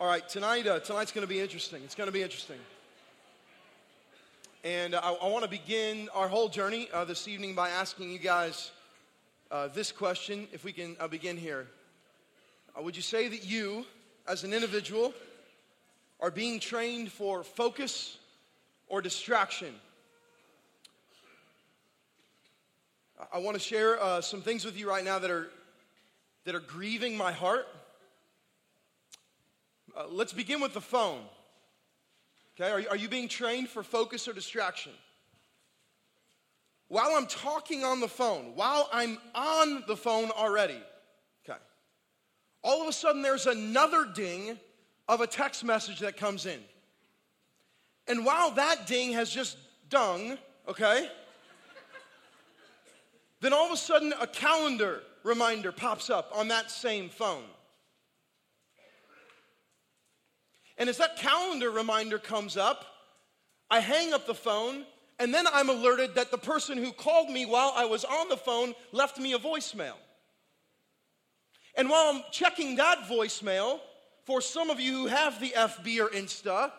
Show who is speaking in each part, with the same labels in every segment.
Speaker 1: All right, tonight, uh, tonight's going to be interesting. It's going to be interesting. And uh, I, I want to begin our whole journey uh, this evening by asking you guys uh, this question, if we can uh, begin here. Uh, would you say that you, as an individual, are being trained for focus or distraction? I want to share some things with you right now that are, that are grieving my heart. Uh, let's begin with the phone. Okay, are, are you being trained for focus or distraction? While I'm talking on the phone, while I'm on the phone already, okay, all of a sudden there's another ding of a text message that comes in. And while that ding has just dung, okay, then all of a sudden a calendar reminder pops up on that same phone. And as that calendar reminder comes up, I hang up the phone, and then I'm alerted that the person who called me while I was on the phone left me a voicemail. And while I'm checking that voicemail, for some of you who have the FB or Insta,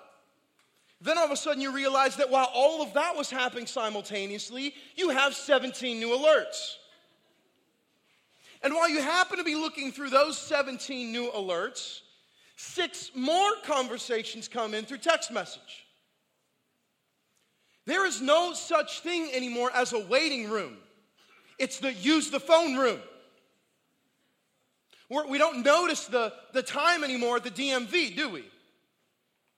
Speaker 1: then all of a sudden you realize that while all of that was happening simultaneously, you have 17 new alerts. And while you happen to be looking through those 17 new alerts, six more conversations come in through text message. There is no such thing anymore as a waiting room. It's the use the phone room. We're, we do not notice the, the time anymore at the DMV, do we?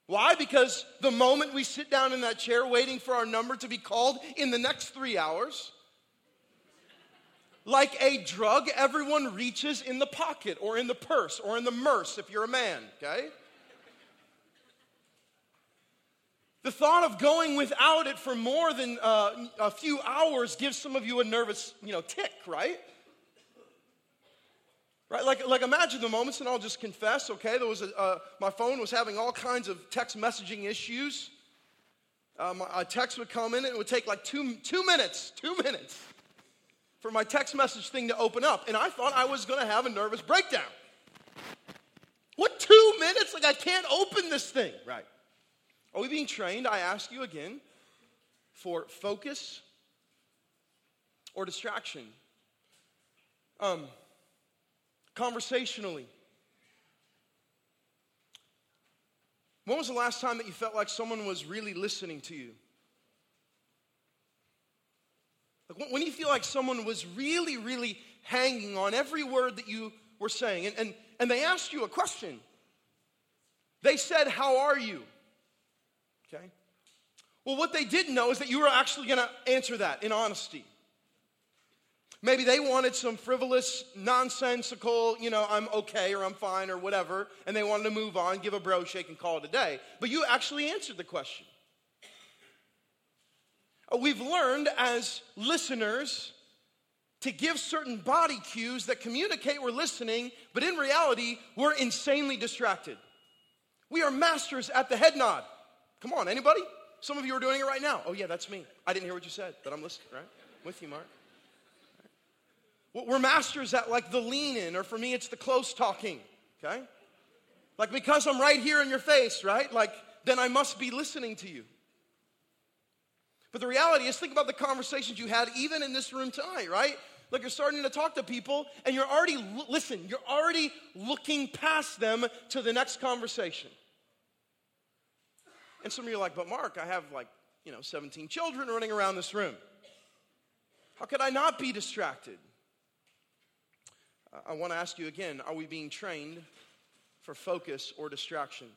Speaker 1: Why? Because the moment we sit down in that chair waiting for our number to be called in the next three hours, like a drug, everyone reaches in the pocket or in the purse or in the merce if you're a man, okay? The thought of going without it for more than uh, a few hours gives some of you a nervous, you know, tick, right? Right, like, like imagine the moments, and I'll just confess, okay, there was a, uh, my phone was having all kinds of text messaging issues. Um, a text would come in, and it would take like two, two minutes, two minutes for my text message thing to open up. And I thought I was gonna have a nervous breakdown. What, two minutes? Like, I can't open this thing. Right. Are we being trained, I ask you again, for focus or distraction? Um, conversationally. When was the last time that you felt like someone was really listening to you? When you feel like someone was really, really hanging on every word that you were saying, and, and, and they asked you a question. They said, How are you? Okay? Well, what they didn't know is that you were actually going to answer that in honesty. Maybe they wanted some frivolous, nonsensical, you know, I'm okay or I'm fine or whatever, and they wanted to move on, give a bro shake, and call it a day. But you actually answered the question. We've learned as listeners to give certain body cues that communicate we're listening, but in reality, we're insanely distracted. We are masters at the head nod. Come on, anybody? Some of you are doing it right now. Oh, yeah, that's me. I didn't hear what you said, but I'm listening, right? with you, Mark. We're masters at like the lean in, or for me, it's the close talking, okay? Like because I'm right here in your face, right? Like then I must be listening to you. But the reality is, think about the conversations you had even in this room tonight, right? Like you're starting to talk to people and you're already, listen, you're already looking past them to the next conversation. And some of you are like, but Mark, I have like, you know, 17 children running around this room. How could I not be distracted? I want to ask you again are we being trained for focus or distraction?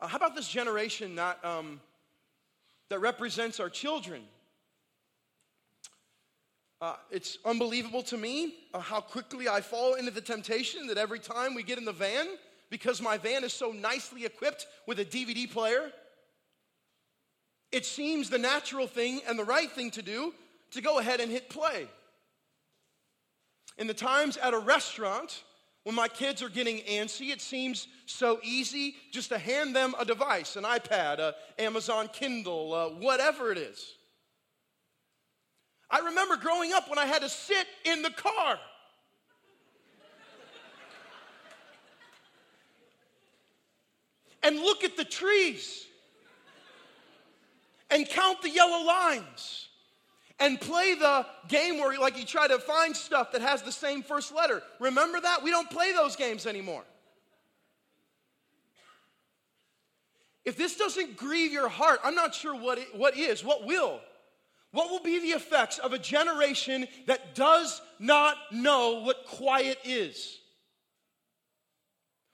Speaker 1: Uh, how about this generation that, um, that represents our children? Uh, it's unbelievable to me uh, how quickly I fall into the temptation that every time we get in the van, because my van is so nicely equipped with a DVD player, it seems the natural thing and the right thing to do to go ahead and hit play. In the times at a restaurant, when my kids are getting antsy, it seems so easy just to hand them a device, an iPad, an Amazon Kindle, uh, whatever it is. I remember growing up when I had to sit in the car. and look at the trees and count the yellow lines and play the game where like you try to find stuff that has the same first letter. Remember that? We don't play those games anymore. If this doesn't grieve your heart, I'm not sure what, it, what is, what will. What will be the effects of a generation that does not know what quiet is?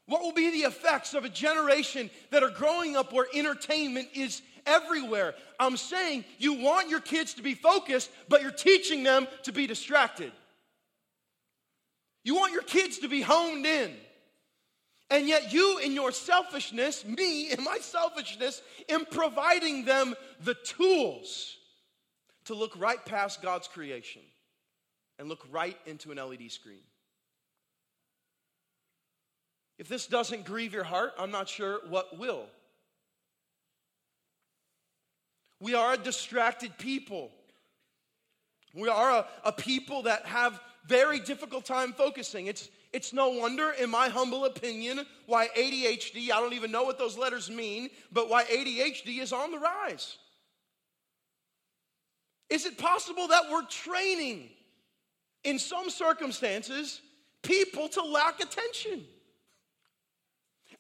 Speaker 1: What will be the effects of a generation that are growing up where entertainment is everywhere? I'm saying you want your kids to be focused, but you're teaching them to be distracted. You want your kids to be honed in. And yet, you, in your selfishness, me, in my selfishness, in providing them the tools to look right past God's creation and look right into an LED screen. If this doesn't grieve your heart, I'm not sure what will. We are a distracted people. We are a, a people that have very difficult time focusing. It's, it's no wonder, in my humble opinion, why ADHD, I don't even know what those letters mean, but why ADHD is on the rise. Is it possible that we're training, in some circumstances, people to lack attention?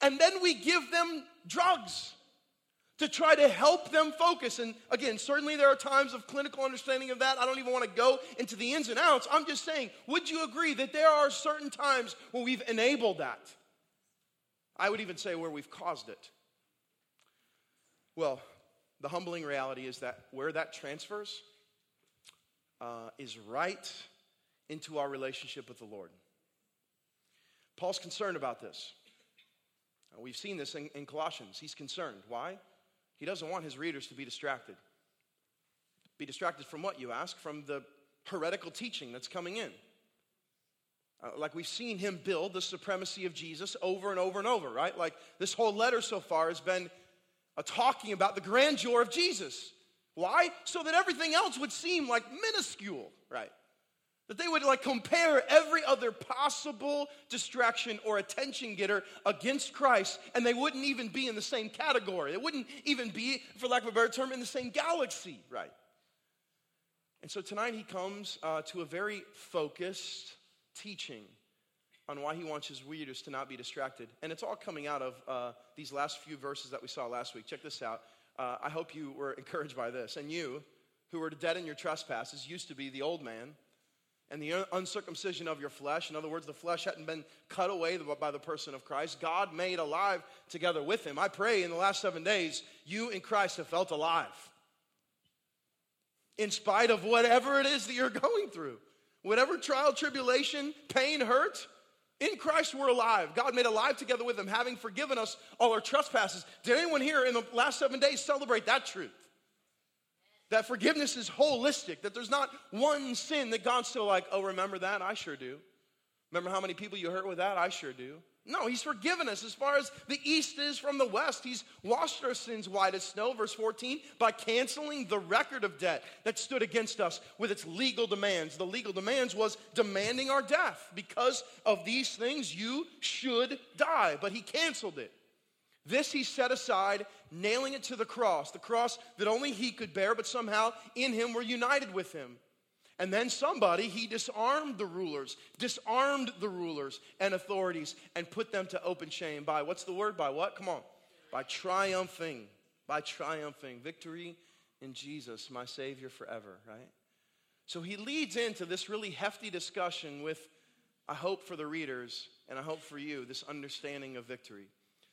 Speaker 1: And then we give them drugs to try to help them focus. And again, certainly there are times of clinical understanding of that. I don't even want to go into the ins and outs. I'm just saying, would you agree that there are certain times where we've enabled that? I would even say where we've caused it. Well, the humbling reality is that where that transfers, uh, is right into our relationship with the Lord. Paul's concerned about this. We've seen this in, in Colossians. He's concerned. Why? He doesn't want his readers to be distracted. Be distracted from what, you ask? From the heretical teaching that's coming in. Uh, like we've seen him build the supremacy of Jesus over and over and over, right? Like this whole letter so far has been uh, talking about the grandeur of Jesus. Why? So that everything else would seem like minuscule, right? That they would like compare every other possible distraction or attention getter against Christ, and they wouldn't even be in the same category. They wouldn't even be, for lack of a better term, in the same galaxy, right? And so tonight he comes uh, to a very focused teaching on why he wants his readers to not be distracted. And it's all coming out of uh, these last few verses that we saw last week. Check this out. Uh, I hope you were encouraged by this. And you, who were dead in your trespasses, used to be the old man and the uncircumcision of your flesh. In other words, the flesh hadn't been cut away by the person of Christ. God made alive together with him. I pray in the last seven days, you in Christ have felt alive. In spite of whatever it is that you're going through, whatever trial, tribulation, pain, hurt, in Christ, we're alive. God made alive together with Him, having forgiven us all our trespasses. Did anyone here in the last seven days celebrate that truth? That forgiveness is holistic, that there's not one sin that God's still like, oh, remember that? I sure do. Remember how many people you hurt with that? I sure do. No, he's forgiven us as far as the east is from the west. He's washed our sins white as snow, verse 14, by canceling the record of debt that stood against us with its legal demands. The legal demands was demanding our death. Because of these things, you should die. But he canceled it. This he set aside, nailing it to the cross, the cross that only he could bear, but somehow in him we're united with him. And then somebody, he disarmed the rulers, disarmed the rulers and authorities, and put them to open shame by what's the word? By what? Come on. By triumphing. By triumphing. Victory in Jesus, my Savior forever, right? So he leads into this really hefty discussion with, I hope for the readers, and I hope for you, this understanding of victory.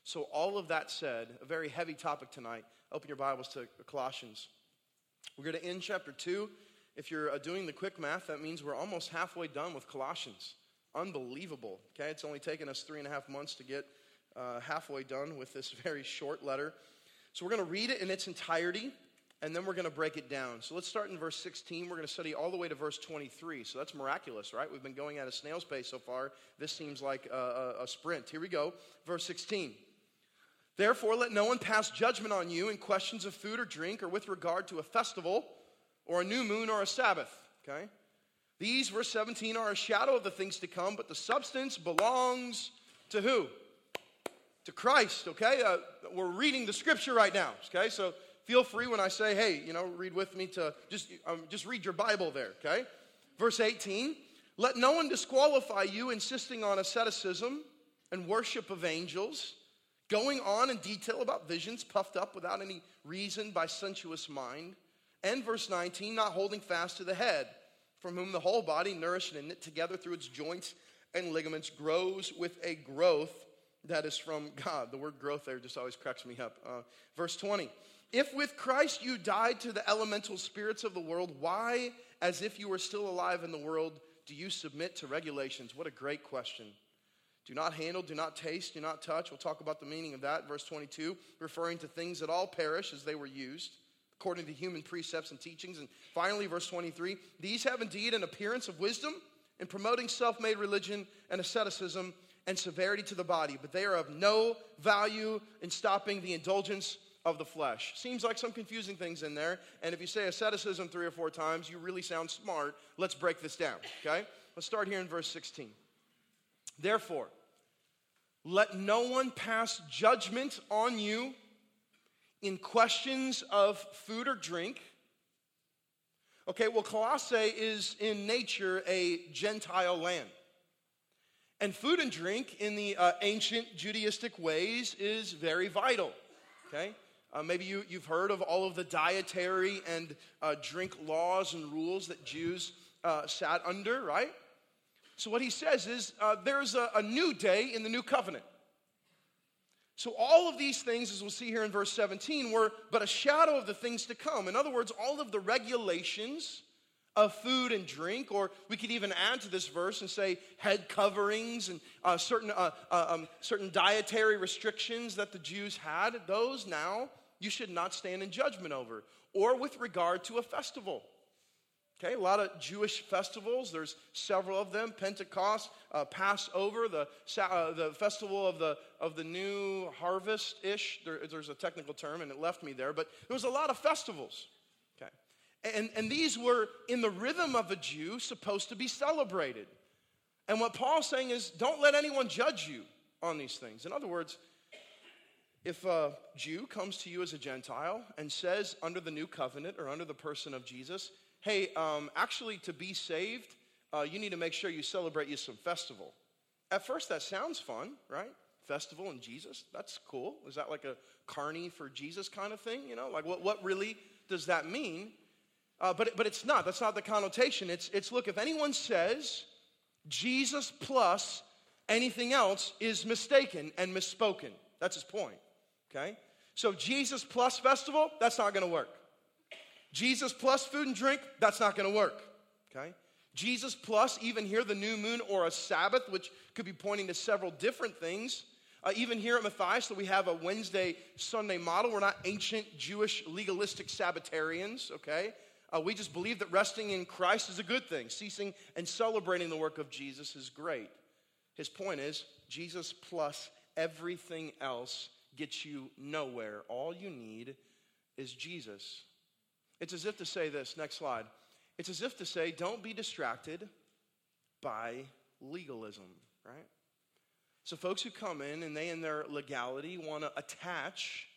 Speaker 1: So, all of that said, a very heavy topic tonight. Open your Bibles to Colossians. We're going to end chapter 2 if you're uh, doing the quick math, that means we're almost halfway done with Colossians. Unbelievable. Okay, it's only taken us three and a half months to get uh, halfway done with this very short letter. So we're going to read it in its entirety, and then we're going to break it down. So let's start in verse 16. We're going to study all the way to verse 23. So that's miraculous, right? We've been going at a snail's pace so far. This seems like a, a, a sprint. Here we go. Verse 16. Therefore, let no one pass judgment on you in questions of food or drink or with regard to a festival or a new moon or a Sabbath, okay? These, verse 17, are a shadow of the things to come, but the substance belongs to who? to Christ, okay? Uh, we're reading the scripture right now, okay? So feel free when I say, hey, you know, read with me to just, um, just read your Bible there, okay? Verse 18 Let no one disqualify you, insisting on asceticism and worship of angels, going on in detail about visions, puffed up without any reason by sensuous mind. And verse 19, not holding fast to the head, from whom the whole body, nourished and knit together through its joints and ligaments, grows with a growth that is from God. The word growth there just always cracks me up. Uh, verse 20, if with Christ you died to the elemental spirits of the world, why, as if you were still alive in the world, do you submit to regulations? What a great question. Do not handle, do not taste, do not touch. We'll talk about the meaning of that. Verse 22, referring to things that all perish as they were used, according to human precepts and teachings. And finally, verse 23, these have indeed an appearance of wisdom in promoting self made religion and asceticism and severity to the body, but they are of no value in stopping the indulgence of the flesh. Seems like some confusing things in there. And if you say asceticism three or four times, you really sound smart. Let's break this down, okay? Let's start here in verse 16. Therefore, let no one pass judgment on you in questions of food or drink. Okay, well, Colossae is in nature a Gentile land. And food and drink in the uh, ancient Judaistic ways is very vital. Okay? Uh, maybe you, you've heard of all of the dietary and uh, drink laws and rules that Jews uh, sat under, right? So, what he says is uh, there's a, a new day in the new covenant. So, all of these things, as we'll see here in verse 17, were but a shadow of the things to come. In other words, all of the regulations of food and drink, or we could even add to this verse and say head coverings and uh, certain, uh, uh, um, certain dietary restrictions that the Jews had, those now you should not stand in judgment over, or with regard to a festival. Okay, a lot of Jewish festivals. There's several of them: Pentecost, uh, Passover, the uh, the festival of the of the new harvest ish. There, there's a technical term, and it left me there. But there was a lot of festivals. Okay, and and these were in the rhythm of a Jew supposed to be celebrated. And what Paul's saying is, don't let anyone judge you on these things. In other words, if a Jew comes to you as a Gentile and says, under the new covenant or under the person of Jesus hey, um, actually, to be saved, uh, you need to make sure you celebrate you some festival. At first, that sounds fun, right? Festival and Jesus, that's cool. Is that like a carny for Jesus kind of thing? You know, like what, what really does that mean? Uh, but, but it's not. That's not the connotation. It's, it's look, if anyone says Jesus plus anything else is mistaken and misspoken, that's his point, okay? So Jesus plus festival, that's not going to work. Jesus plus food and drink, that's not going to work. Okay? Jesus plus even here the new moon or a Sabbath, which could be pointing to several different things. Uh, even here at Matthias, we have a Wednesday, Sunday model. We're not ancient Jewish legalistic Sabbatarians, okay? Uh, we just believe that resting in Christ is a good thing. Ceasing and celebrating the work of Jesus is great. His point is Jesus plus everything else gets you nowhere. All you need is Jesus. It's as if to say this, next slide. It's as if to say, don't be distracted by legalism, right? So, folks who come in and they, in their legality, want to attach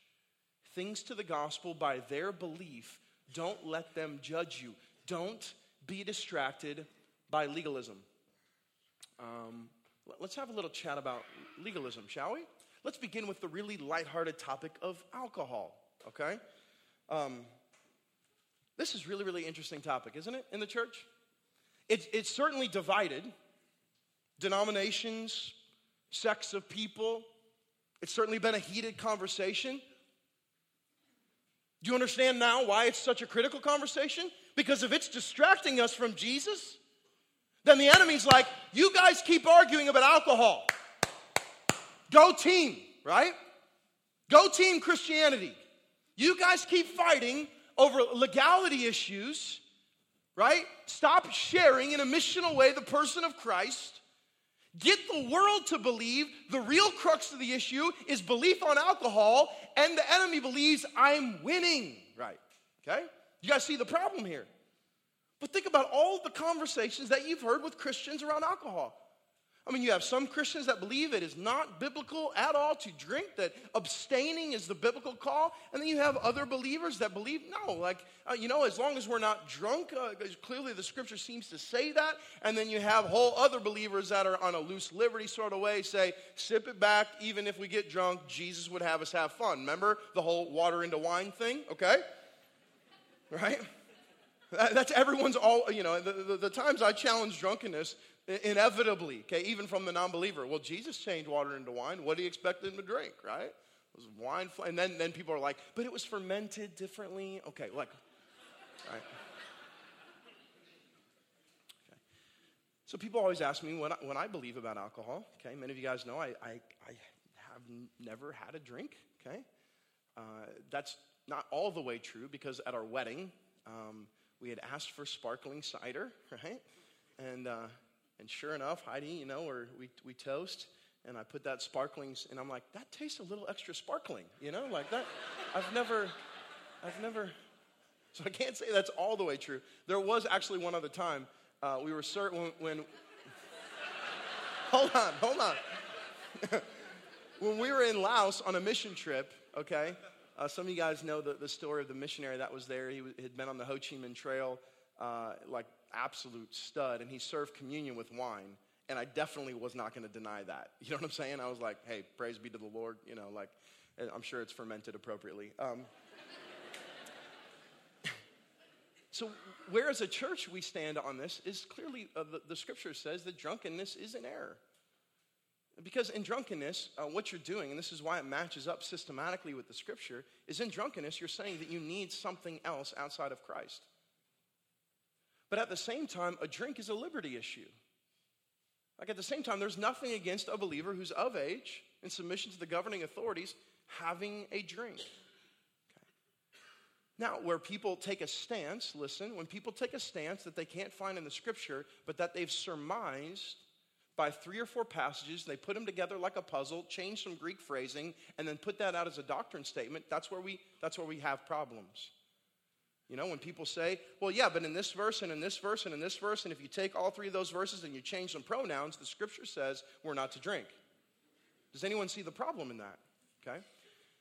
Speaker 1: things to the gospel by their belief, don't let them judge you. Don't be distracted by legalism. Um, let's have a little chat about legalism, shall we? Let's begin with the really lighthearted topic of alcohol, okay? Um, this is really, really interesting topic, isn't it, in the church? It's, it's certainly divided. Denominations, sects of people. It's certainly been a heated conversation. Do you understand now why it's such a critical conversation? Because if it's distracting us from Jesus, then the enemy's like, you guys keep arguing about alcohol. Go team, right? Go team Christianity. You guys keep fighting over legality issues, right? Stop sharing in a missional way the person of Christ. Get the world to believe the real crux of the issue is belief on alcohol, and the enemy believes I'm winning, right? Okay? You guys see the problem here. But think about all the conversations that you've heard with Christians around alcohol. I mean, you have some Christians that believe it is not biblical at all to drink, that abstaining is the biblical call. And then you have other believers that believe, no, like, uh, you know, as long as we're not drunk, uh, clearly the scripture seems to say that. And then you have whole other believers that are on a loose liberty sort of way say, sip it back, even if we get drunk, Jesus would have us have fun. Remember the whole water into wine thing? Okay? Right? That's everyone's all, you know, the, the, the, times I challenge drunkenness, inevitably, okay, even from the non believer. Well, Jesus changed water into wine. What do you expect them to drink, right? It was wine, and then, then people are like, but it was fermented differently. Okay, like, right. Okay. So people always ask me when I, when I believe about alcohol. Okay, many of you guys know I, I, I have never had a drink. Okay, uh, that's not all the way true because at our wedding, um, we had asked for sparkling cider, right? And, uh, and sure enough, Heidi, you know, or we, we toast, and I put that sparkling, and I'm like, that tastes a little extra sparkling, you know, like that. I've never, I've never, so I can't say that's all the way true. There was actually one other time uh, we were certain when, when hold on, hold on. when we were in Laos on a mission trip, okay, uh, some of you guys know the, the story of the missionary that was there. He had been on the Ho Chi Minh Trail, uh, like absolute stud, and he served communion with wine. And I definitely was not going to deny that. You know what I'm saying? I was like, hey, praise be to the Lord. You know, like, I'm sure it's fermented appropriately. Um, so, where as a church we stand on this is clearly uh, the, the scripture says that drunkenness is an error. Because in drunkenness, uh, what you're doing, and this is why it matches up systematically with the scripture, is in drunkenness, you're saying that you need something else outside of Christ. But at the same time, a drink is a liberty issue. Like at the same time, there's nothing against a believer who's of age in submission to the governing authorities having a drink. Okay. Now, where people take a stance, listen, when people take a stance that they can't find in the scripture, but that they've surmised by three or four passages, they put them together like a puzzle, change some Greek phrasing, and then put that out as a doctrine statement, that's where we, that's where we have problems. You know, when people say, well, yeah, but in this verse and in this verse and in this verse, and if you take all three of those verses and you change some pronouns, the scripture says we're not to drink. Does anyone see the problem in that? Okay.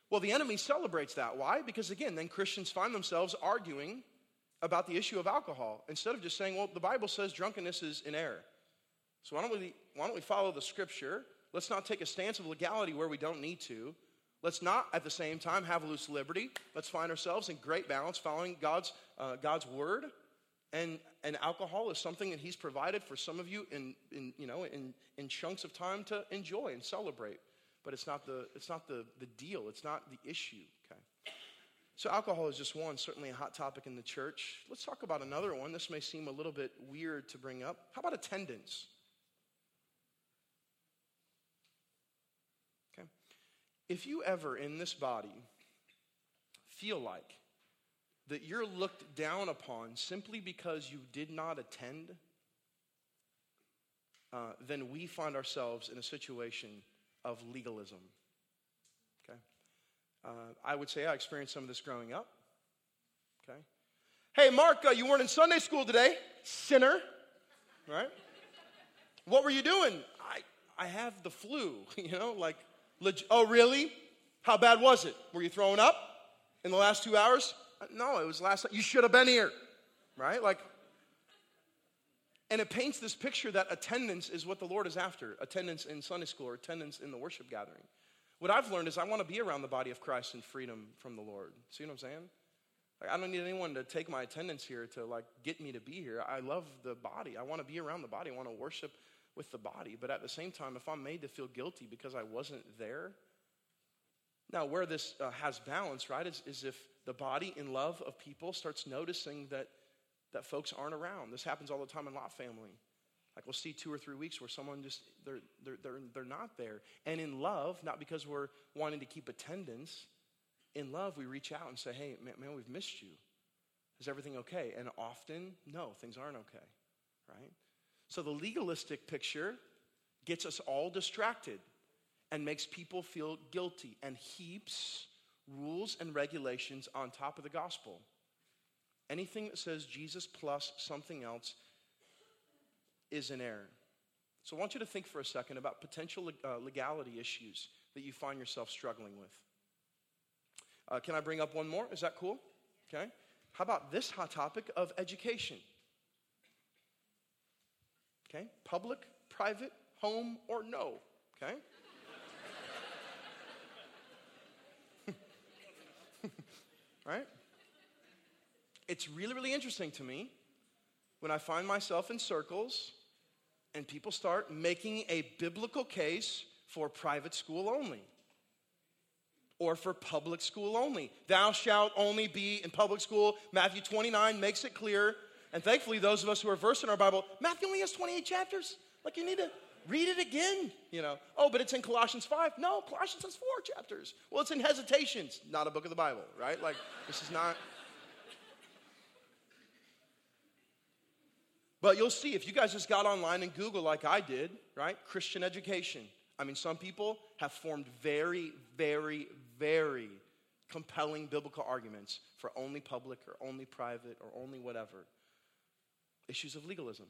Speaker 1: Well, the enemy celebrates that. Why? Because again, then Christians find themselves arguing about the issue of alcohol instead of just saying, well, the Bible says drunkenness is in error. So why don't we, why don't we follow the scripture? Let's not take a stance of legality where we don't need to. Let's not at the same time have loose liberty. Let's find ourselves in great balance following God's, uh, God's word. And, and alcohol is something that He's provided for some of you in, in, you know, in, in chunks of time to enjoy and celebrate. But it's not, the, it's not the, the deal, it's not the issue. Okay? So, alcohol is just one, certainly a hot topic in the church. Let's talk about another one. This may seem a little bit weird to bring up. How about attendance? If you ever in this body feel like that you're looked down upon simply because you did not attend, uh, then we find ourselves in a situation of legalism. Okay? Uh, I would say I experienced some of this growing up. Okay? Hey, Mark, uh, you weren't in Sunday school today, sinner. Right? What were you doing? I, I have the flu, you know, like Leg- oh, really? How bad was it? Were you throwing up in the last two hours? Uh, no, it was last. You should have been here, right? Like, and it paints this picture that attendance is what the Lord is after attendance in Sunday school or attendance in the worship gathering. What I've learned is I want to be around the body of Christ in freedom from the Lord. See what I'm saying? Like, I don't need anyone to take my attendance here to like get me to be here. I love the body. I want to be around the body. I want to worship with the body. But at the same time, if I'm made to feel guilty because I wasn't there, now where this uh, has balance, right, is, is if the body in love of people starts noticing that, that folks aren't around. This happens all the time in Lot family. Like we'll see two or three weeks where someone just, they're, they're, they're, they're not there. And in love, not because we're wanting to keep attendance, in love, we reach out and say, hey, man, man we've missed you. Is everything okay? And often, no, things aren't okay, right? So the legalistic picture gets us all distracted and makes people feel guilty and heaps rules and regulations on top of the gospel. Anything that says Jesus plus something else is an error. So I want you to think for a second about potential uh, legality issues that you find yourself struggling with. Uh, can I bring up one more? Is that cool? Okay. How about this hot topic of education? Okay. Public, private, home, or no? Okay. right? It's really, really interesting to me when I find myself in circles and people start making a biblical case for private school only or for public school only. Thou shalt only be in public school. Matthew 29 makes it clear. And thankfully, those of us who are versed in our Bible, Matthew only has 28 chapters. Like, you need to read it again, you know. Oh, but it's in Colossians 5. No, Colossians has four chapters. Well, it's in Hesitations, not a book of the Bible, right? Like, this is not. But you'll see if you guys just got online and Google like I did, right? Christian education. I mean, some people have formed very, very, very compelling biblical arguments for only public or only private or only whatever. Issues of legalism.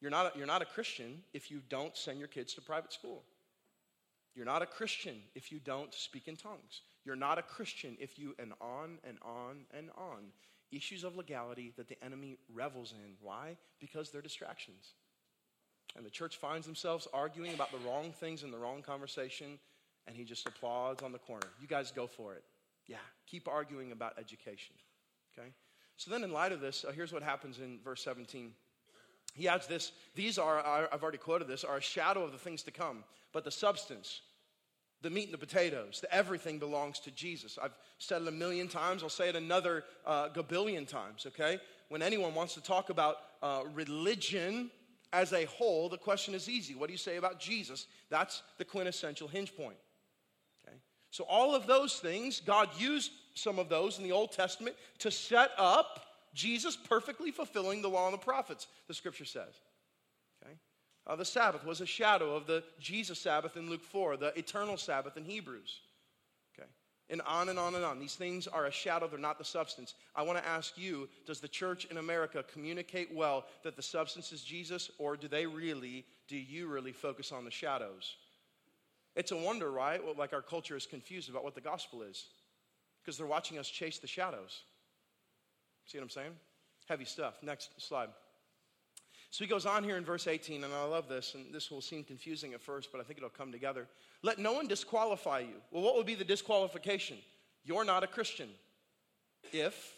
Speaker 1: You're not, a, you're not a Christian if you don't send your kids to private school. You're not a Christian if you don't speak in tongues. You're not a Christian if you, and on and on and on. Issues of legality that the enemy revels in. Why? Because they're distractions. And the church finds themselves arguing about the wrong things in the wrong conversation, and he just applauds on the corner. You guys go for it. Yeah, keep arguing about education. Okay? So then, in light of this, uh, here's what happens in verse 17. He adds this These are, I've already quoted this, are a shadow of the things to come, but the substance, the meat and the potatoes, the everything belongs to Jesus. I've said it a million times. I'll say it another uh, gabillion times, okay? When anyone wants to talk about uh, religion as a whole, the question is easy. What do you say about Jesus? That's the quintessential hinge point. Okay? So, all of those things, God used some of those in the Old Testament to set up Jesus perfectly fulfilling the law and the prophets, the scripture says. Okay? Uh, the Sabbath was a shadow of the Jesus Sabbath in Luke 4, the eternal Sabbath in Hebrews. Okay? And on and on and on. These things are a shadow, they're not the substance. I want to ask you does the church in America communicate well that the substance is Jesus, or do they really, do you really focus on the shadows? It's a wonder, right? Well, like our culture is confused about what the gospel is because they're watching us chase the shadows. See what I'm saying? Heavy stuff. Next slide. So he goes on here in verse 18, and I love this, and this will seem confusing at first, but I think it'll come together. Let no one disqualify you. Well, what would be the disqualification? You're not a Christian. If,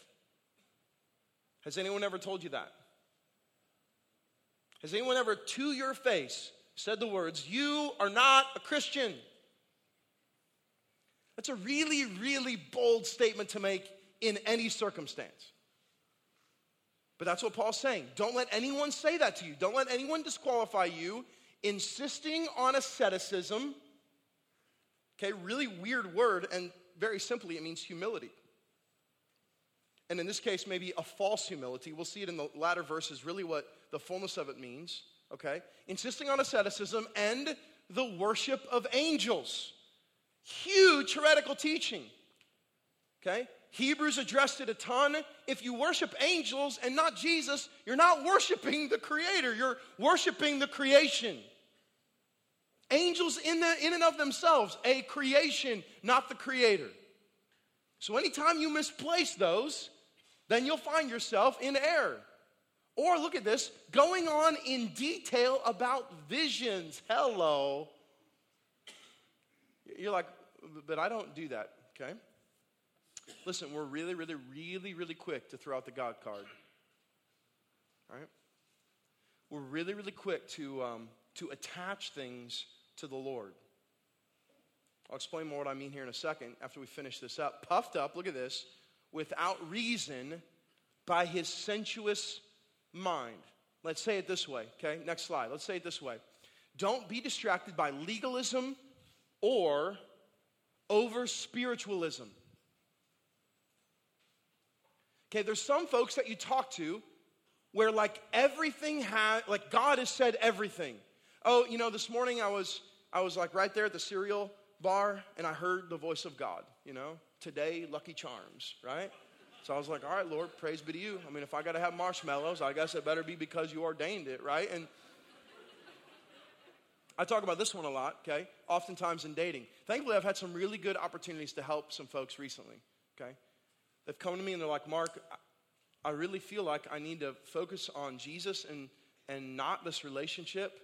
Speaker 1: has anyone ever told you that? Has anyone ever to your face said the words, You are not a Christian? That's a really, really bold statement to make in any circumstance. But that's what Paul's saying. Don't let anyone say that to you. Don't let anyone disqualify you. Insisting on asceticism, okay, really weird word, and very simply, it means humility. And in this case, maybe a false humility. We'll see it in the latter verses, really what the fullness of it means, okay? Insisting on asceticism and the worship of angels. Huge heretical teaching, okay? Hebrews addressed it a ton. If you worship angels and not Jesus, you're not worshiping the Creator, you're worshiping the creation. Angels in, the, in and of themselves, a creation, not the Creator. So anytime you misplace those, then you'll find yourself in error. Or look at this, going on in detail about visions. Hello. You're like, but I don't do that, okay? Listen, we're really, really, really, really quick to throw out the God card. All right? We're really, really quick to, um, to attach things to the Lord. I'll explain more what I mean here in a second after we finish this up. Puffed up, look at this, without reason by his sensuous mind. Let's say it this way, okay? Next slide. Let's say it this way. Don't be distracted by legalism or over spiritualism. Okay, there's some folks that you talk to where like everything has like God has said everything. Oh, you know, this morning I was I was like right there at the cereal bar and I heard the voice of God, you know, today Lucky Charms, right? So I was like, all right, Lord, praise be to you. I mean, if I got to have marshmallows, I guess it better be because you ordained it, right? And I talk about this one a lot, okay? Oftentimes in dating. Thankfully, I've had some really good opportunities to help some folks recently, okay? They've come to me and they're like, Mark, I really feel like I need to focus on Jesus and, and not this relationship.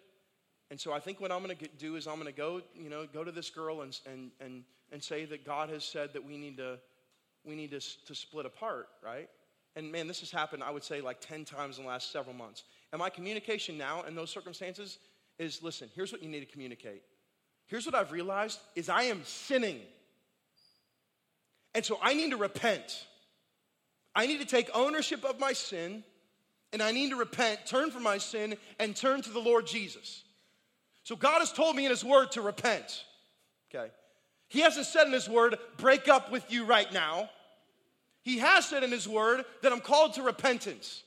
Speaker 1: And so I think what I'm going to do is I'm going to go, you know, go to this girl and, and, and, and say that God has said that we need to, we need to, to split apart, right? And man, this has happened, I would say, like 10 times in the last several months. And my communication now in those circumstances is listen, here's what you need to communicate. Here's what I've realized is I am sinning. And so I need to repent. I need to take ownership of my sin and I need to repent, turn from my sin, and turn to the Lord Jesus. So God has told me in His Word to repent. Okay. He hasn't said in His Word, break up with you right now. He has said in His Word that I'm called to repentance.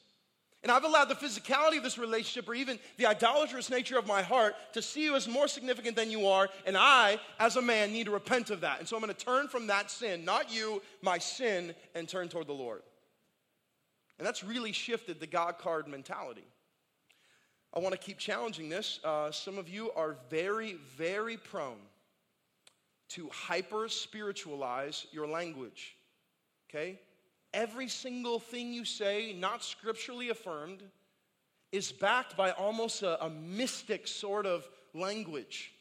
Speaker 1: And I've allowed the physicality of this relationship or even the idolatrous nature of my heart to see you as more significant than you are. And I, as a man, need to repent of that. And so I'm going to turn from that sin, not you, my sin, and turn toward the Lord. And that's really shifted the God card mentality. I want to keep challenging this. Uh, some of you are very, very prone to hyper spiritualize your language. Okay? Every single thing you say, not scripturally affirmed, is backed by almost a, a, mystic sort of language.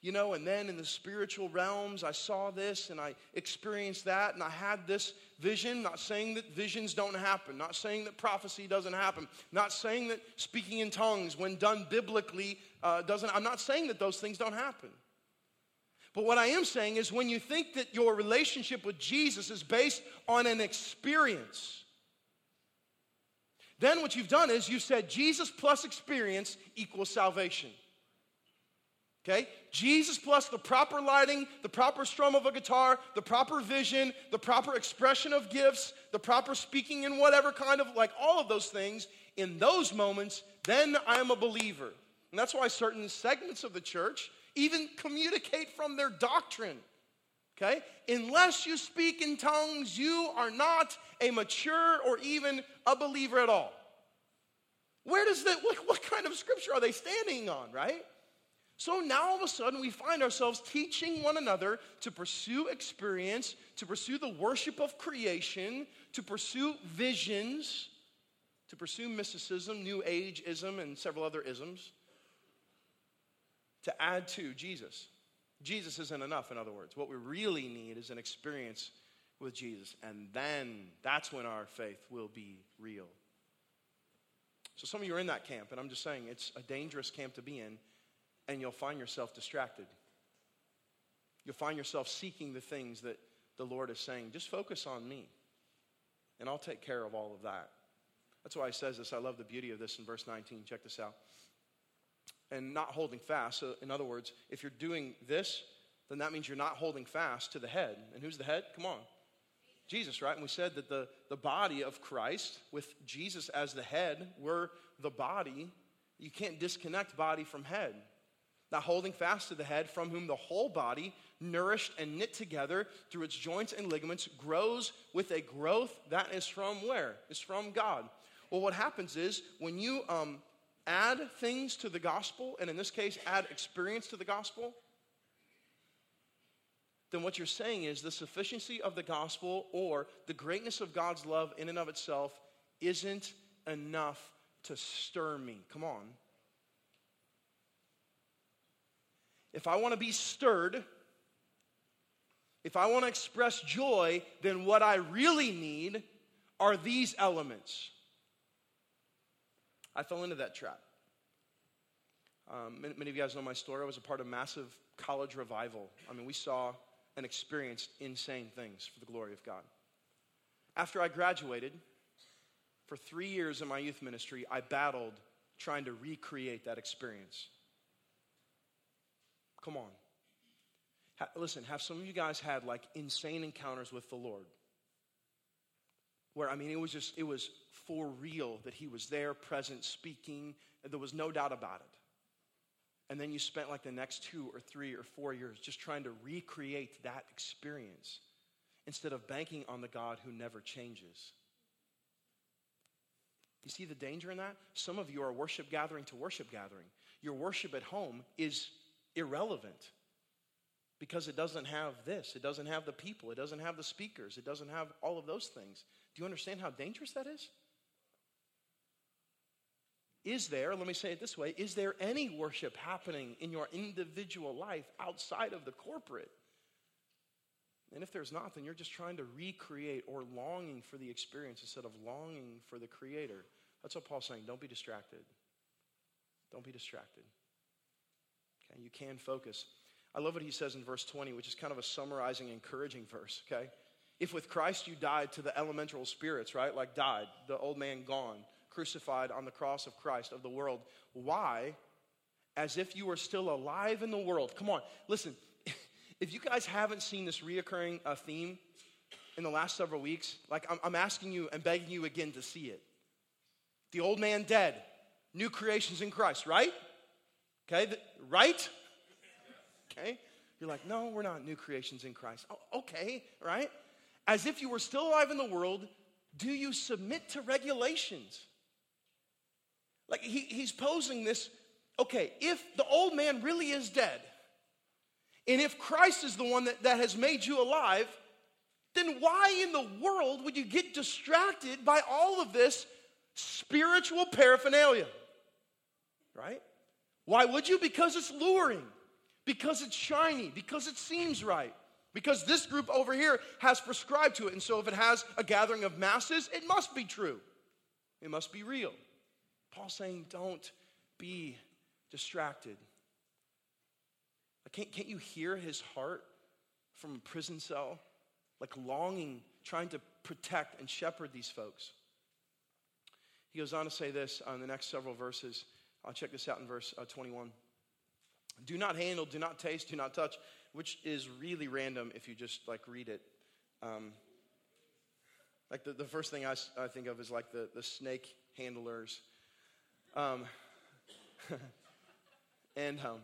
Speaker 1: You know, and then in the spiritual realms, I saw this and I experienced that and I had this vision. Not saying that visions don't happen, not saying that prophecy doesn't happen, not saying that speaking in tongues, when done biblically, uh, doesn't. I'm not saying that those things don't happen. But what I am saying is when you think that your relationship with Jesus is based on an experience, then what you've done is you said Jesus plus experience equals salvation. Okay? Jesus plus the proper lighting, the proper strum of a guitar, the proper vision, the proper expression of gifts, the proper speaking in whatever kind of, like all of those things, in those moments, then I am a believer. And that's why certain segments of the church even communicate from their doctrine. Okay? Unless you speak in tongues, you are not a mature or even a believer at all. Where does that, what, what kind of scripture are they standing on, right? So now all of a sudden we find ourselves teaching one another to pursue experience, to pursue the worship of creation, to pursue visions, to pursue mysticism, New Ageism, and several other isms to add to Jesus. Jesus isn't enough, in other words. What we really need is an experience with Jesus, and then that's when our faith will be real. So, some of you are in that camp, and I'm just saying it's a dangerous camp to be in, and you'll find yourself distracted. You'll find yourself seeking the things that the Lord is saying. Just focus on me, and I'll take care of all of that. That's why he says this. I love the beauty of this in verse 19. Check this out and not holding fast. So, in other words, if you're doing this, then that means you're not holding fast to the head. And who's the head? Come on. Jesus, right? And we said that the, the body of Christ, with Jesus as the head, we're the body. You can't disconnect body from head. Not holding fast to the head, from whom the whole body, nourished and knit together through its joints and ligaments, grows with a growth that is from where? It's from God. Well, what happens is when you um, add things to the gospel, and in this case, add experience to the gospel, then what you're saying is the sufficiency of the gospel or the greatness of God's love in and of itself isn't enough to stir me. Come on. If I want to be stirred, if I want to express joy, then what I really need are these elements I fell into that trap. Um, many, of you guys know my story. I was a part of massive college revival. I mean, we saw and experienced insane things for the glory of God. After I graduated, for three years in my youth ministry, I battled trying to recreate that experience. Come on. Ha- listen, have some of you guys had like insane encounters with the Lord? Where, I mean, it was just, it was for real that he was there, present, speaking. There was no doubt about it. And then you spent like the next two or three or four years just trying to recreate that experience instead of banking on the God who never changes. You see the danger in that? Some of you are worship gathering to worship gathering. your worship at home is irrelevant because it doesn't have this. It doesn't have the people. It doesn't have the speakers. It doesn't have all of those things. Do you understand how dangerous that is? Is there, let me say it this way, is there any worship happening in your individual life outside of the corporate? And if there's not, then you're just trying to recreate or longing for the experience instead of longing for the Creator. That's what Paul's saying. Don't be distracted. Don't be distracted. Okay, you can focus. I love what he says in verse 20, which is kind of a summarizing, encouraging verse, okay? If with Christ you died to the elemental spirits, right? Like died, the old man gone, crucified on the cross of Christ, of the world. Why? As if you were still alive in the world. Come on, listen. If you guys haven't seen this reoccurring uh, theme in the last several weeks, like I'm, I'm asking you and begging you again to see it. The old man dead, new creations in Christ, right? Okay, the, right? Okay? You're like, no, we're not new creations in Christ. Oh, okay, right? As if you were still alive in the world, do you submit to regulations? Like he, he's posing this okay, if the old man really is dead, and if Christ is the one that, that has made you alive, then why in the world would you get distracted by all of this spiritual paraphernalia? Right? Why would you? Because it's luring, because it's shiny, because it seems right. Because this group over here has prescribed to it. And so if it has a gathering of masses, it must be true. It must be real. Paul's saying, don't be distracted. Can't, can't you hear his heart from a prison cell? Like longing, trying to protect and shepherd these folks. He goes on to say this on the next several verses. I'll check this out in verse uh, 21. Do not handle, do not taste, do not touch, which is really random if you just like read it. Um, like the, the first thing I, I think of is like the, the snake handlers um, and um,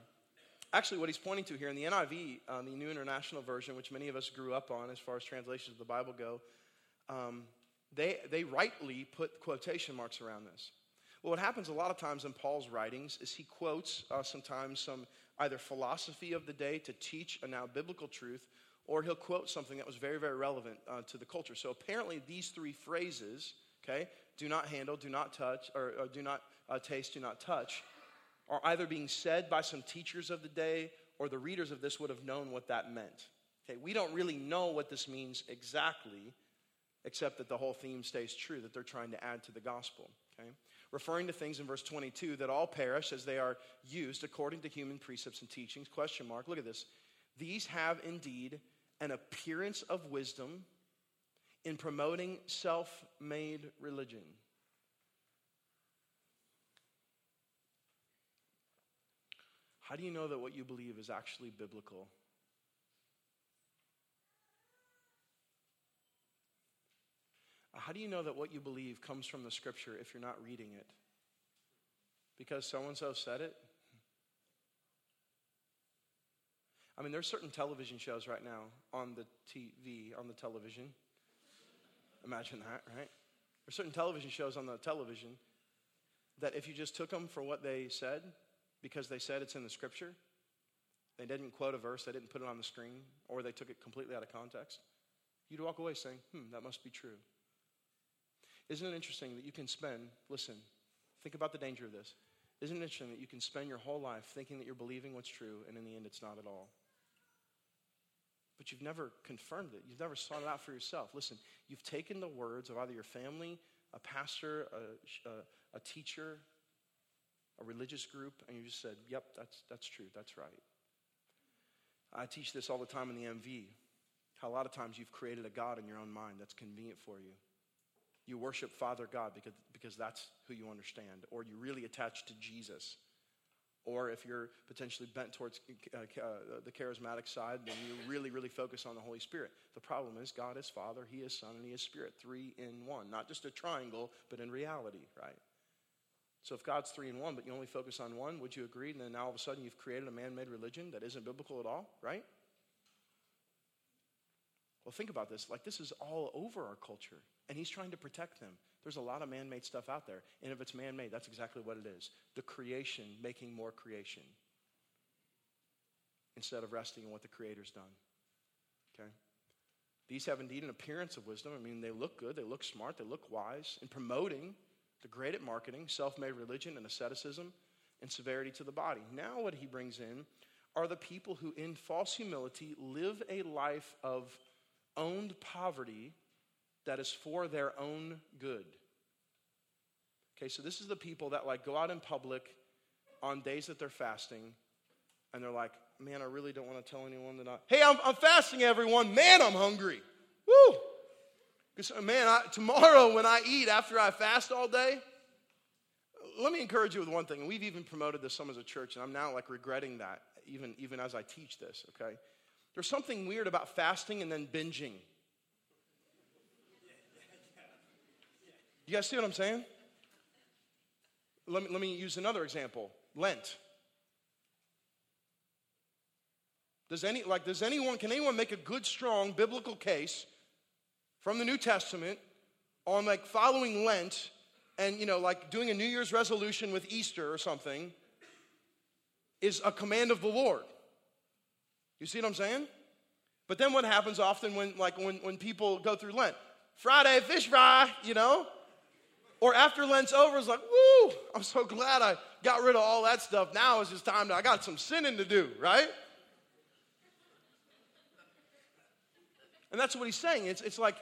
Speaker 1: actually, what he's pointing to here in the NIV, um, the New International Version, which many of us grew up on as far as translations of the Bible go, um, they, they rightly put quotation marks around this. Well, what happens a lot of times in Paul's writings is he quotes uh, sometimes some either philosophy of the day to teach a now biblical truth, or he'll quote something that was very, very relevant uh, to the culture. So apparently, these three phrases, okay, do not handle, do not touch, or, or do not uh, taste, do not touch, are either being said by some teachers of the day or the readers of this would have known what that meant. Okay, we don't really know what this means exactly, except that the whole theme stays true, that they're trying to add to the gospel. Okay? Referring to things in verse 22 that all perish as they are used according to human precepts and teachings. Question mark. Look at this. These have indeed an appearance of wisdom in promoting self made religion. How do you know that what you believe is actually biblical? How do you know that what you believe comes from the scripture if you're not reading it? Because so and so said it? I mean, there's certain television shows right now on the TV, on the television. Imagine that, right? There's certain television shows on the television that if you just took them for what they said, because they said it's in the scripture. They didn't quote a verse, they didn't put it on the screen, or they took it completely out of context. You'd walk away saying, hmm, that must be true. Isn't it interesting that you can spend, listen, think about the danger of this. Isn't it interesting that you can spend your whole life thinking that you're believing what's true, and in the end, it's not at all? But you've never confirmed it. You've never sought it out for yourself. Listen, you've taken the words of either your family, a pastor, a, a, a teacher, a religious group, and you just said, yep, that's, that's true, that's right. I teach this all the time in the MV. How a lot of times you've created a God in your own mind that's convenient for you. You worship Father God because, because that's who you understand, or you really attach to Jesus. Or if you're potentially bent towards uh, uh, the charismatic side, then you really, really focus on the Holy Spirit. The problem is God is Father, He is Son, and He is Spirit. Three in one. Not just a triangle, but in reality, right? So if God's three in one, but you only focus on one, would you agree? And then now all of a sudden you've created a man made religion that isn't biblical at all, right? Well, think about this. Like, this is all over our culture, and he's trying to protect them. There's a lot of man made stuff out there. And if it's man made, that's exactly what it is the creation making more creation instead of resting in what the Creator's done. Okay? These have indeed an appearance of wisdom. I mean, they look good, they look smart, they look wise in promoting the great at marketing, self made religion and asceticism and severity to the body. Now, what he brings in are the people who, in false humility, live a life of owned poverty that is for their own good. Okay, so this is the people that like go out in public on days that they're fasting and they're like, man, I really don't want to tell anyone that I, hey, I'm, I'm fasting, everyone. Man, I'm hungry. Woo! Because, uh, man, I, tomorrow when I eat after I fast all day, let me encourage you with one thing. We've even promoted this some as a church, and I'm now like regretting that even, even as I teach this, okay? There's something weird about fasting and then binging. You guys see what I'm saying? Let me, let me use another example Lent. Does any like does anyone can anyone make a good strong biblical case from the New Testament on like following Lent and you know like doing a New Year's resolution with Easter or something is a command of the Lord. You see what I'm saying? But then what happens often when like when, when people go through Lent? Friday fish fry, you know? Or after Lent's over, it's like, woo, I'm so glad I got rid of all that stuff. Now it's just time to, I got some sinning to do, right? And that's what he's saying. It's, it's like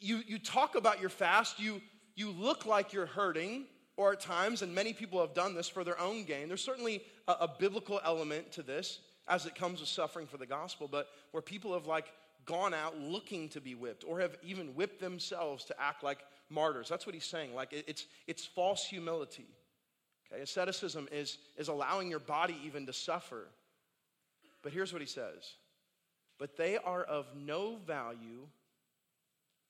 Speaker 1: you, you talk about your fast, you, you look like you're hurting, or at times, and many people have done this for their own gain. There's certainly a, a biblical element to this as it comes with suffering for the gospel, but where people have like gone out looking to be whipped or have even whipped themselves to act like martyrs. That's what he's saying. Like it's, it's false humility. Okay, asceticism is, is allowing your body even to suffer. But here's what he says but they are of no value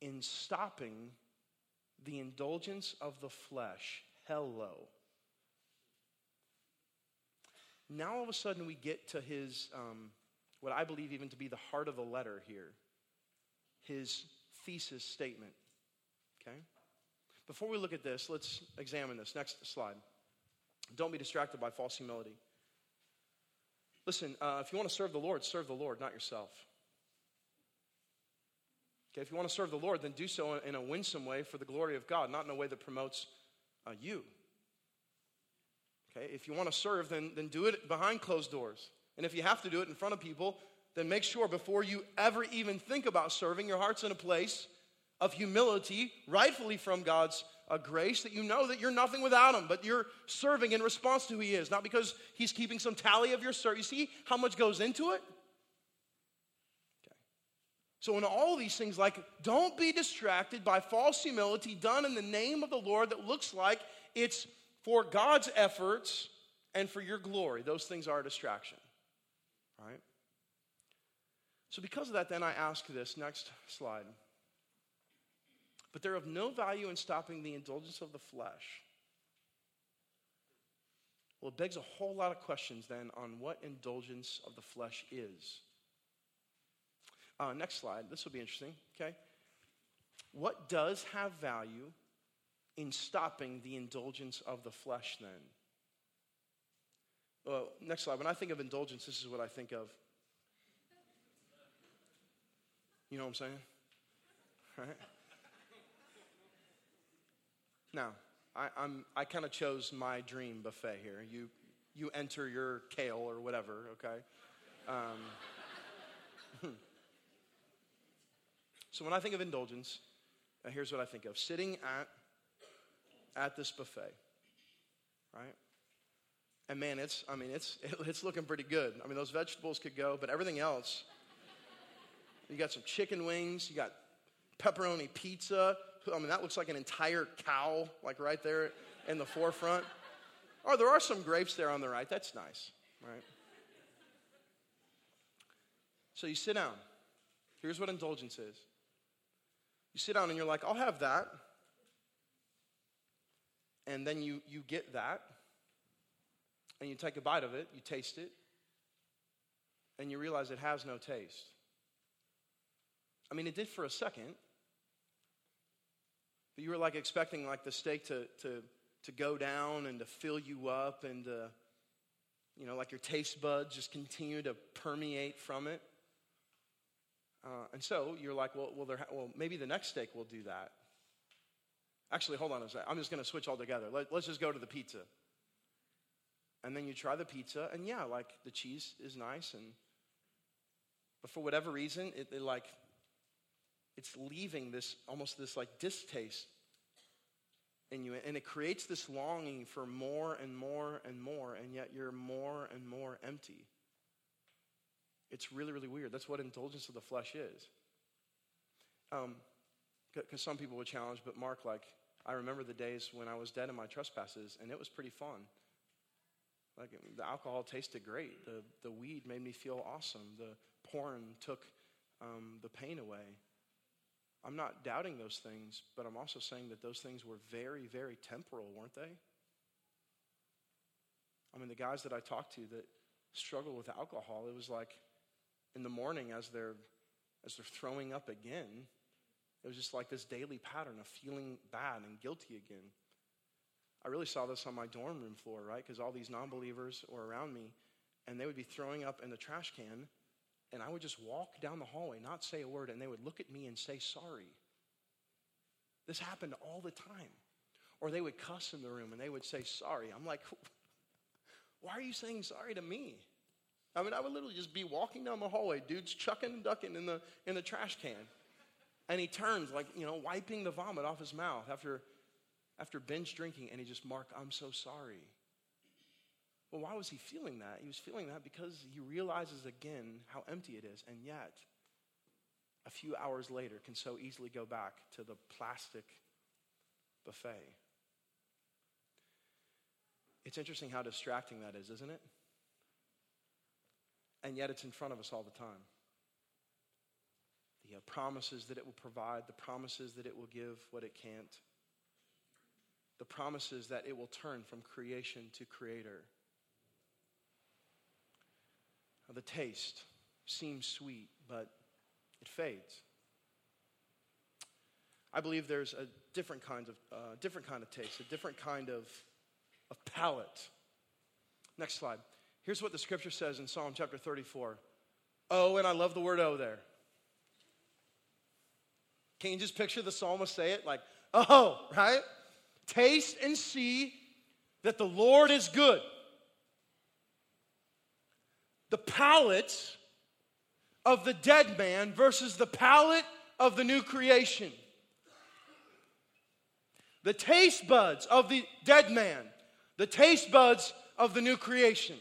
Speaker 1: in stopping the indulgence of the flesh. Hello. Now, all of a sudden, we get to his, um, what I believe even to be the heart of the letter here, his thesis statement. Okay? Before we look at this, let's examine this. Next slide. Don't be distracted by false humility. Listen, uh, if you want to serve the Lord, serve the Lord, not yourself. Okay, if you want to serve the Lord, then do so in a winsome way for the glory of God, not in a way that promotes uh, you. Okay, if you want to serve, then, then do it behind closed doors. And if you have to do it in front of people, then make sure before you ever even think about serving, your heart's in a place of humility, rightfully from God's uh, grace, that you know that you're nothing without Him, but you're serving in response to who He is, not because He's keeping some tally of your service. You see how much goes into it? Okay. So, in all these things, like, don't be distracted by false humility done in the name of the Lord that looks like it's for God's efforts and for your glory. Those things are a distraction, right? So, because of that, then I ask this next slide but they're of no value in stopping the indulgence of the flesh. Well, it begs a whole lot of questions then on what indulgence of the flesh is. Uh, next slide. This will be interesting, okay? What does have value in stopping the indulgence of the flesh then? Well, next slide. When I think of indulgence, this is what I think of. You know what I'm saying? Right? Now, I, I'm, I kind of chose my dream buffet here. You, you enter your kale or whatever, okay? Um, so when I think of indulgence, uh, here's what I think of sitting at, at this buffet, right? And man, it's, I mean, it's, it's looking pretty good. I mean, those vegetables could go, but everything else, you got some chicken wings, you got pepperoni pizza, I mean, that looks like an entire cow, like right there in the forefront. Oh, there are some grapes there on the right. That's nice, right? So you sit down. Here's what indulgence is you sit down and you're like, I'll have that. And then you, you get that. And you take a bite of it, you taste it, and you realize it has no taste. I mean, it did for a second. But you were like expecting like the steak to, to, to go down and to fill you up and to, you know, like your taste buds just continue to permeate from it. Uh, and so you're like, well, well, ha- well, maybe the next steak will do that. Actually, hold on a second. I'm just going to switch altogether. Let, let's just go to the pizza. And then you try the pizza, and yeah, like the cheese is nice, and but for whatever reason, it, it like it's leaving this almost this like distaste in you, and it creates this longing for more and more and more, and yet you're more and more empty. It's really, really weird. That's what indulgence of the flesh is. Um, because some people would challenge, but Mark, like, I remember the days when I was dead in my trespasses, and it was pretty fun. Like, the alcohol tasted great. The, the weed made me feel awesome. The porn took um, the pain away. I'm not doubting those things, but I'm also saying that those things were very, very temporal, weren't they? I mean, the guys that I talked to that struggle with alcohol, it was like in the morning as they're as they're throwing up again, it was just like this daily pattern of feeling bad and guilty again. I really saw this on my dorm room floor, right? Because all these non believers were around me, and they would be throwing up in the trash can, and I would just walk down the hallway, not say a word, and they would look at me and say sorry. This happened all the time. Or they would cuss in the room and they would say sorry. I'm like, why are you saying sorry to me? I mean, I would literally just be walking down the hallway, dude's chucking and ducking in the, in the trash can. And he turns, like, you know, wiping the vomit off his mouth after, after binge drinking, and he just, Mark, I'm so sorry. Well, why was he feeling that? He was feeling that because he realizes again how empty it is, and yet, a few hours later, can so easily go back to the plastic buffet. It's interesting how distracting that is, isn't it? And yet, it's in front of us all the time. The uh, promises that it will provide, the promises that it will give what it can't, the promises that it will turn from creation to creator the taste seems sweet, but it fades. I believe there's a different kind of, uh, different kind of taste, a different kind of, of palate. Next slide. Here's what the scripture says in Psalm chapter 34. Oh, and I love the word oh there. Can you just picture the psalmist say it like, oh, right? Taste and see that the Lord is good the palate of the dead man versus the palate of the new creation. The taste buds of the dead man, the taste buds of the new creation.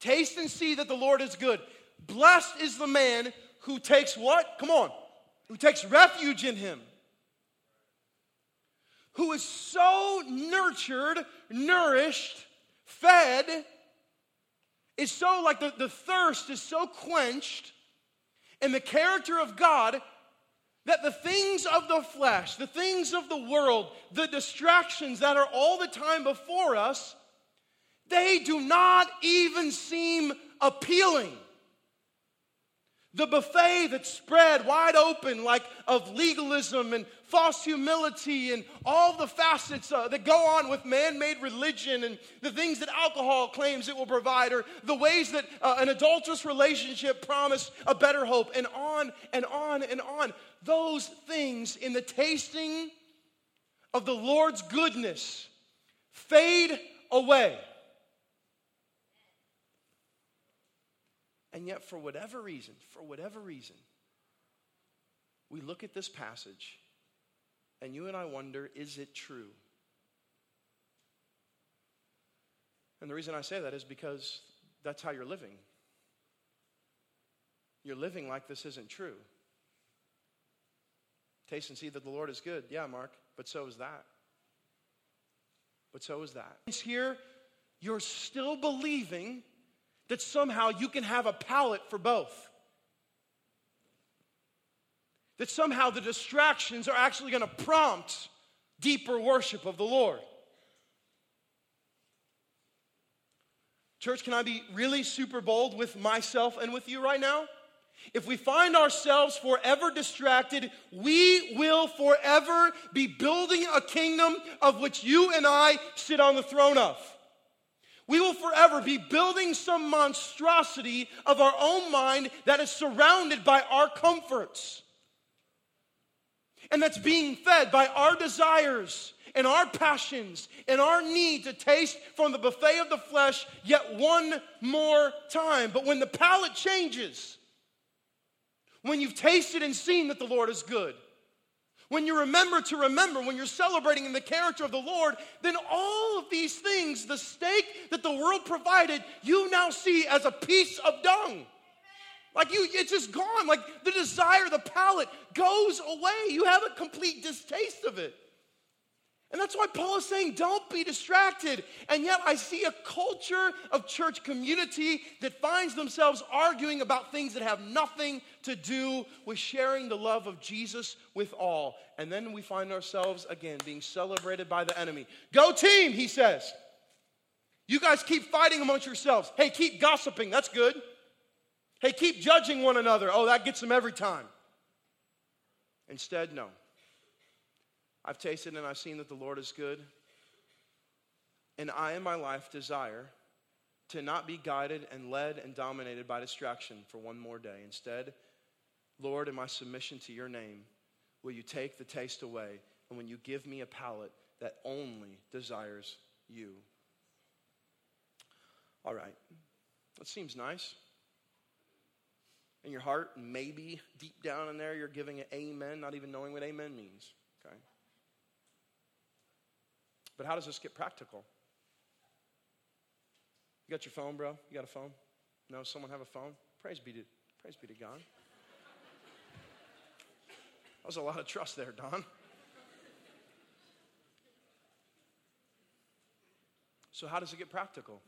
Speaker 1: Taste and see that the Lord is good. Blessed is the man who takes what? Come on. Who takes refuge in him. Who is so nurtured, nourished, fed is so like the, the thirst is so quenched in the character of God that the things of the flesh, the things of the world, the distractions that are all the time before us, they do not even seem appealing. The buffet that's spread wide open, like of legalism and false humility and all the facets uh, that go on with man made religion and the things that alcohol claims it will provide, or the ways that uh, an adulterous relationship promise a better hope, and on and on and on. Those things in the tasting of the Lord's goodness fade away. And yet, for whatever reason, for whatever reason, we look at this passage and you and I wonder is it true? And the reason I say that is because that's how you're living. You're living like this isn't true. Taste and see that the Lord is good. Yeah, Mark, but so is that. But so is that. Here, you're still believing that somehow you can have a palate for both. That somehow the distractions are actually going to prompt deeper worship of the Lord. Church, can I be really super bold with myself and with you right now? If we find ourselves forever distracted, we will forever be building a kingdom of which you and I sit on the throne of. We will forever be building some monstrosity of our own mind that is surrounded by our comforts. And that's being fed by our desires and our passions and our need to taste from the buffet of the flesh yet one more time. But when the palate changes, when you've tasted and seen that the Lord is good, when you remember to remember, when you're celebrating in the character of the Lord, then all of these things, the steak that the world provided, you now see as a piece of dung. Like you, it's just gone. Like the desire, the palate goes away. You have a complete distaste of it. And that's why Paul is saying, don't be distracted. And yet, I see a culture of church community that finds themselves arguing about things that have nothing to do with sharing the love of Jesus with all. And then we find ourselves again being celebrated by the enemy. Go, team, he says. You guys keep fighting amongst yourselves. Hey, keep gossiping. That's good. Hey, keep judging one another. Oh, that gets them every time. Instead, no. I've tasted and I've seen that the Lord is good. And I, in my life, desire to not be guided and led and dominated by distraction for one more day. Instead, Lord, in my submission to your name, will you take the taste away? And when you give me a palate that only desires you. All right, that seems nice. In your heart, maybe deep down in there, you're giving an amen, not even knowing what amen means. Okay? But how does this get practical? You got your phone, bro? You got a phone? No, someone have a phone? Praise be to, praise be to God. That was a lot of trust there, Don. So, how does it get practical?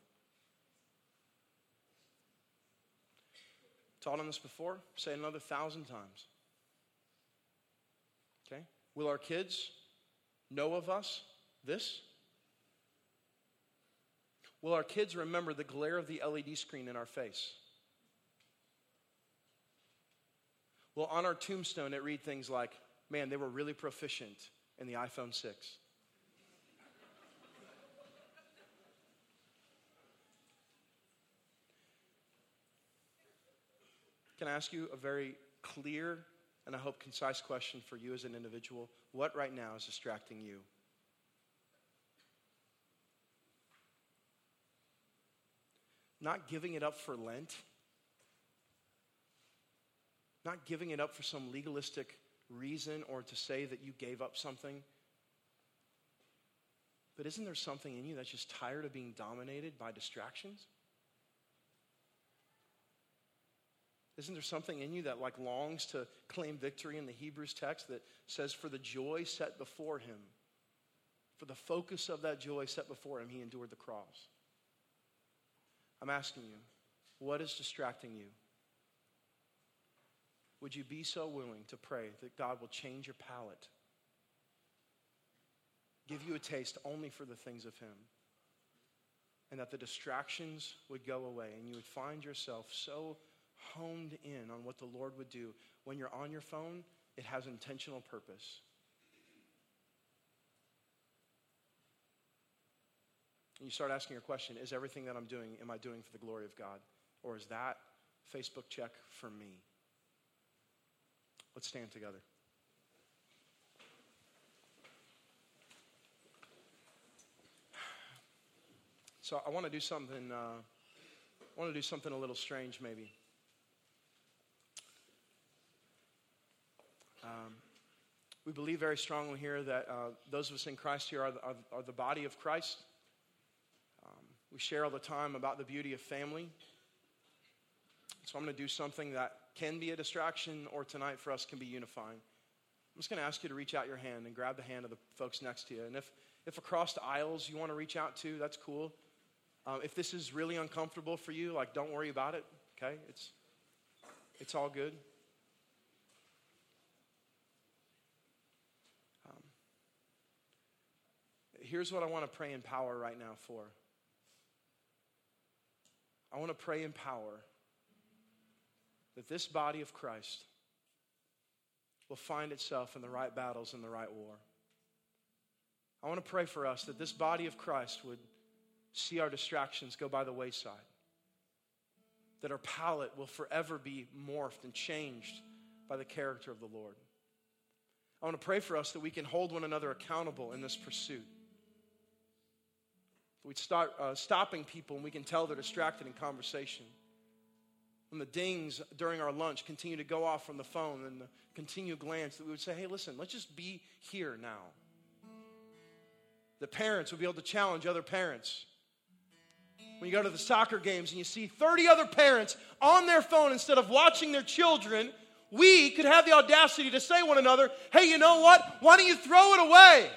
Speaker 1: Taught on this before, say it another thousand times. Okay? Will our kids know of us this? Will our kids remember the glare of the LED screen in our face? Well, on our tombstone, it read things like, man, they were really proficient in the iPhone 6. Can I ask you a very clear and I hope concise question for you as an individual? What right now is distracting you? Not giving it up for Lent, not giving it up for some legalistic reason or to say that you gave up something. But isn't there something in you that's just tired of being dominated by distractions? Isn't there something in you that like longs to claim victory in the Hebrews text that says for the joy set before him, for the focus of that joy set before him, he endured the cross? I'm asking you, what is distracting you? Would you be so willing to pray that God will change your palate, give you a taste only for the things of Him, and that the distractions would go away and you would find yourself so honed in on what the Lord would do? When you're on your phone, it has intentional purpose. And you start asking your question is everything that I'm doing, am I doing for the glory of God? Or is that Facebook check for me? Let's stand together. So I want to do something. Uh, I want to do something a little strange, maybe. Um, we believe very strongly here that uh, those of us in Christ here are the, are, are the body of Christ. We share all the time about the beauty of family. So I'm going to do something that can be a distraction or tonight for us can be unifying. I'm just going to ask you to reach out your hand and grab the hand of the folks next to you. And if, if across the aisles you want to reach out to, that's cool. Um, if this is really uncomfortable for you, like don't worry about it, okay? It's, it's all good. Um, here's what I want to pray in power right now for. I want to pray in power that this body of Christ will find itself in the right battles in the right war. I want to pray for us that this body of Christ would see our distractions go by the wayside, that our palate will forever be morphed and changed by the character of the Lord. I want to pray for us that we can hold one another accountable in this pursuit. We'd start uh, stopping people and we can tell they're distracted in conversation. When the dings during our lunch continue to go off from the phone and the continued glance, that we would say, hey, listen, let's just be here now. The parents would be able to challenge other parents. When you go to the soccer games and you see 30 other parents on their phone instead of watching their children, we could have the audacity to say one another, hey, you know what? Why don't you throw it away?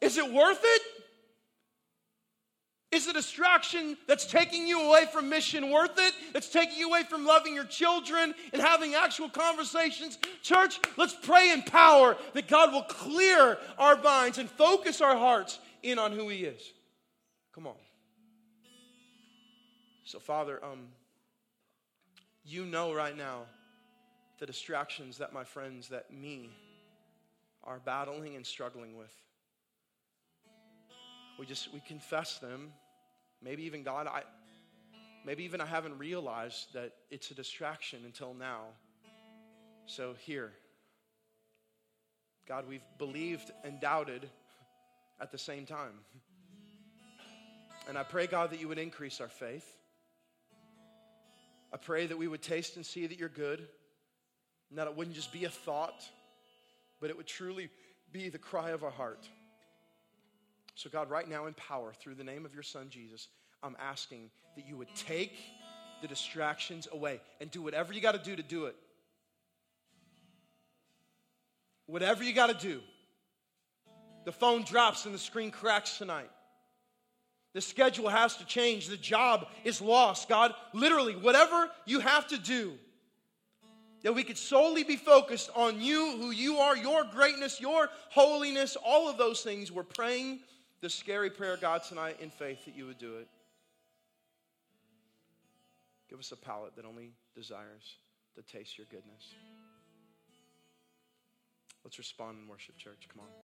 Speaker 1: Is it worth it? Is the distraction that's taking you away from mission worth it? That's taking you away from loving your children and having actual conversations? Church, let's pray in power that God will clear our minds and focus our hearts in on who He is. Come on. So, Father, um, you know right now the distractions that my friends, that me, are battling and struggling with. We just, we confess them. Maybe even God, I, maybe even I haven't realized that it's a distraction until now. So here, God, we've believed and doubted at the same time. And I pray, God, that you would increase our faith. I pray that we would taste and see that you're good. And that it wouldn't just be a thought, but it would truly be the cry of our heart. So, God, right now in power, through the name of your Son Jesus, I'm asking that you would take the distractions away and do whatever you got to do to do it. Whatever you got to do. The phone drops and the screen cracks tonight. The schedule has to change. The job is lost. God, literally, whatever you have to do that we could solely be focused on you, who you are, your greatness, your holiness, all of those things. We're praying the scary prayer, God, tonight in faith that you would do it. Give us a palate that only desires to taste your goodness. Let's respond in worship, church. Come on.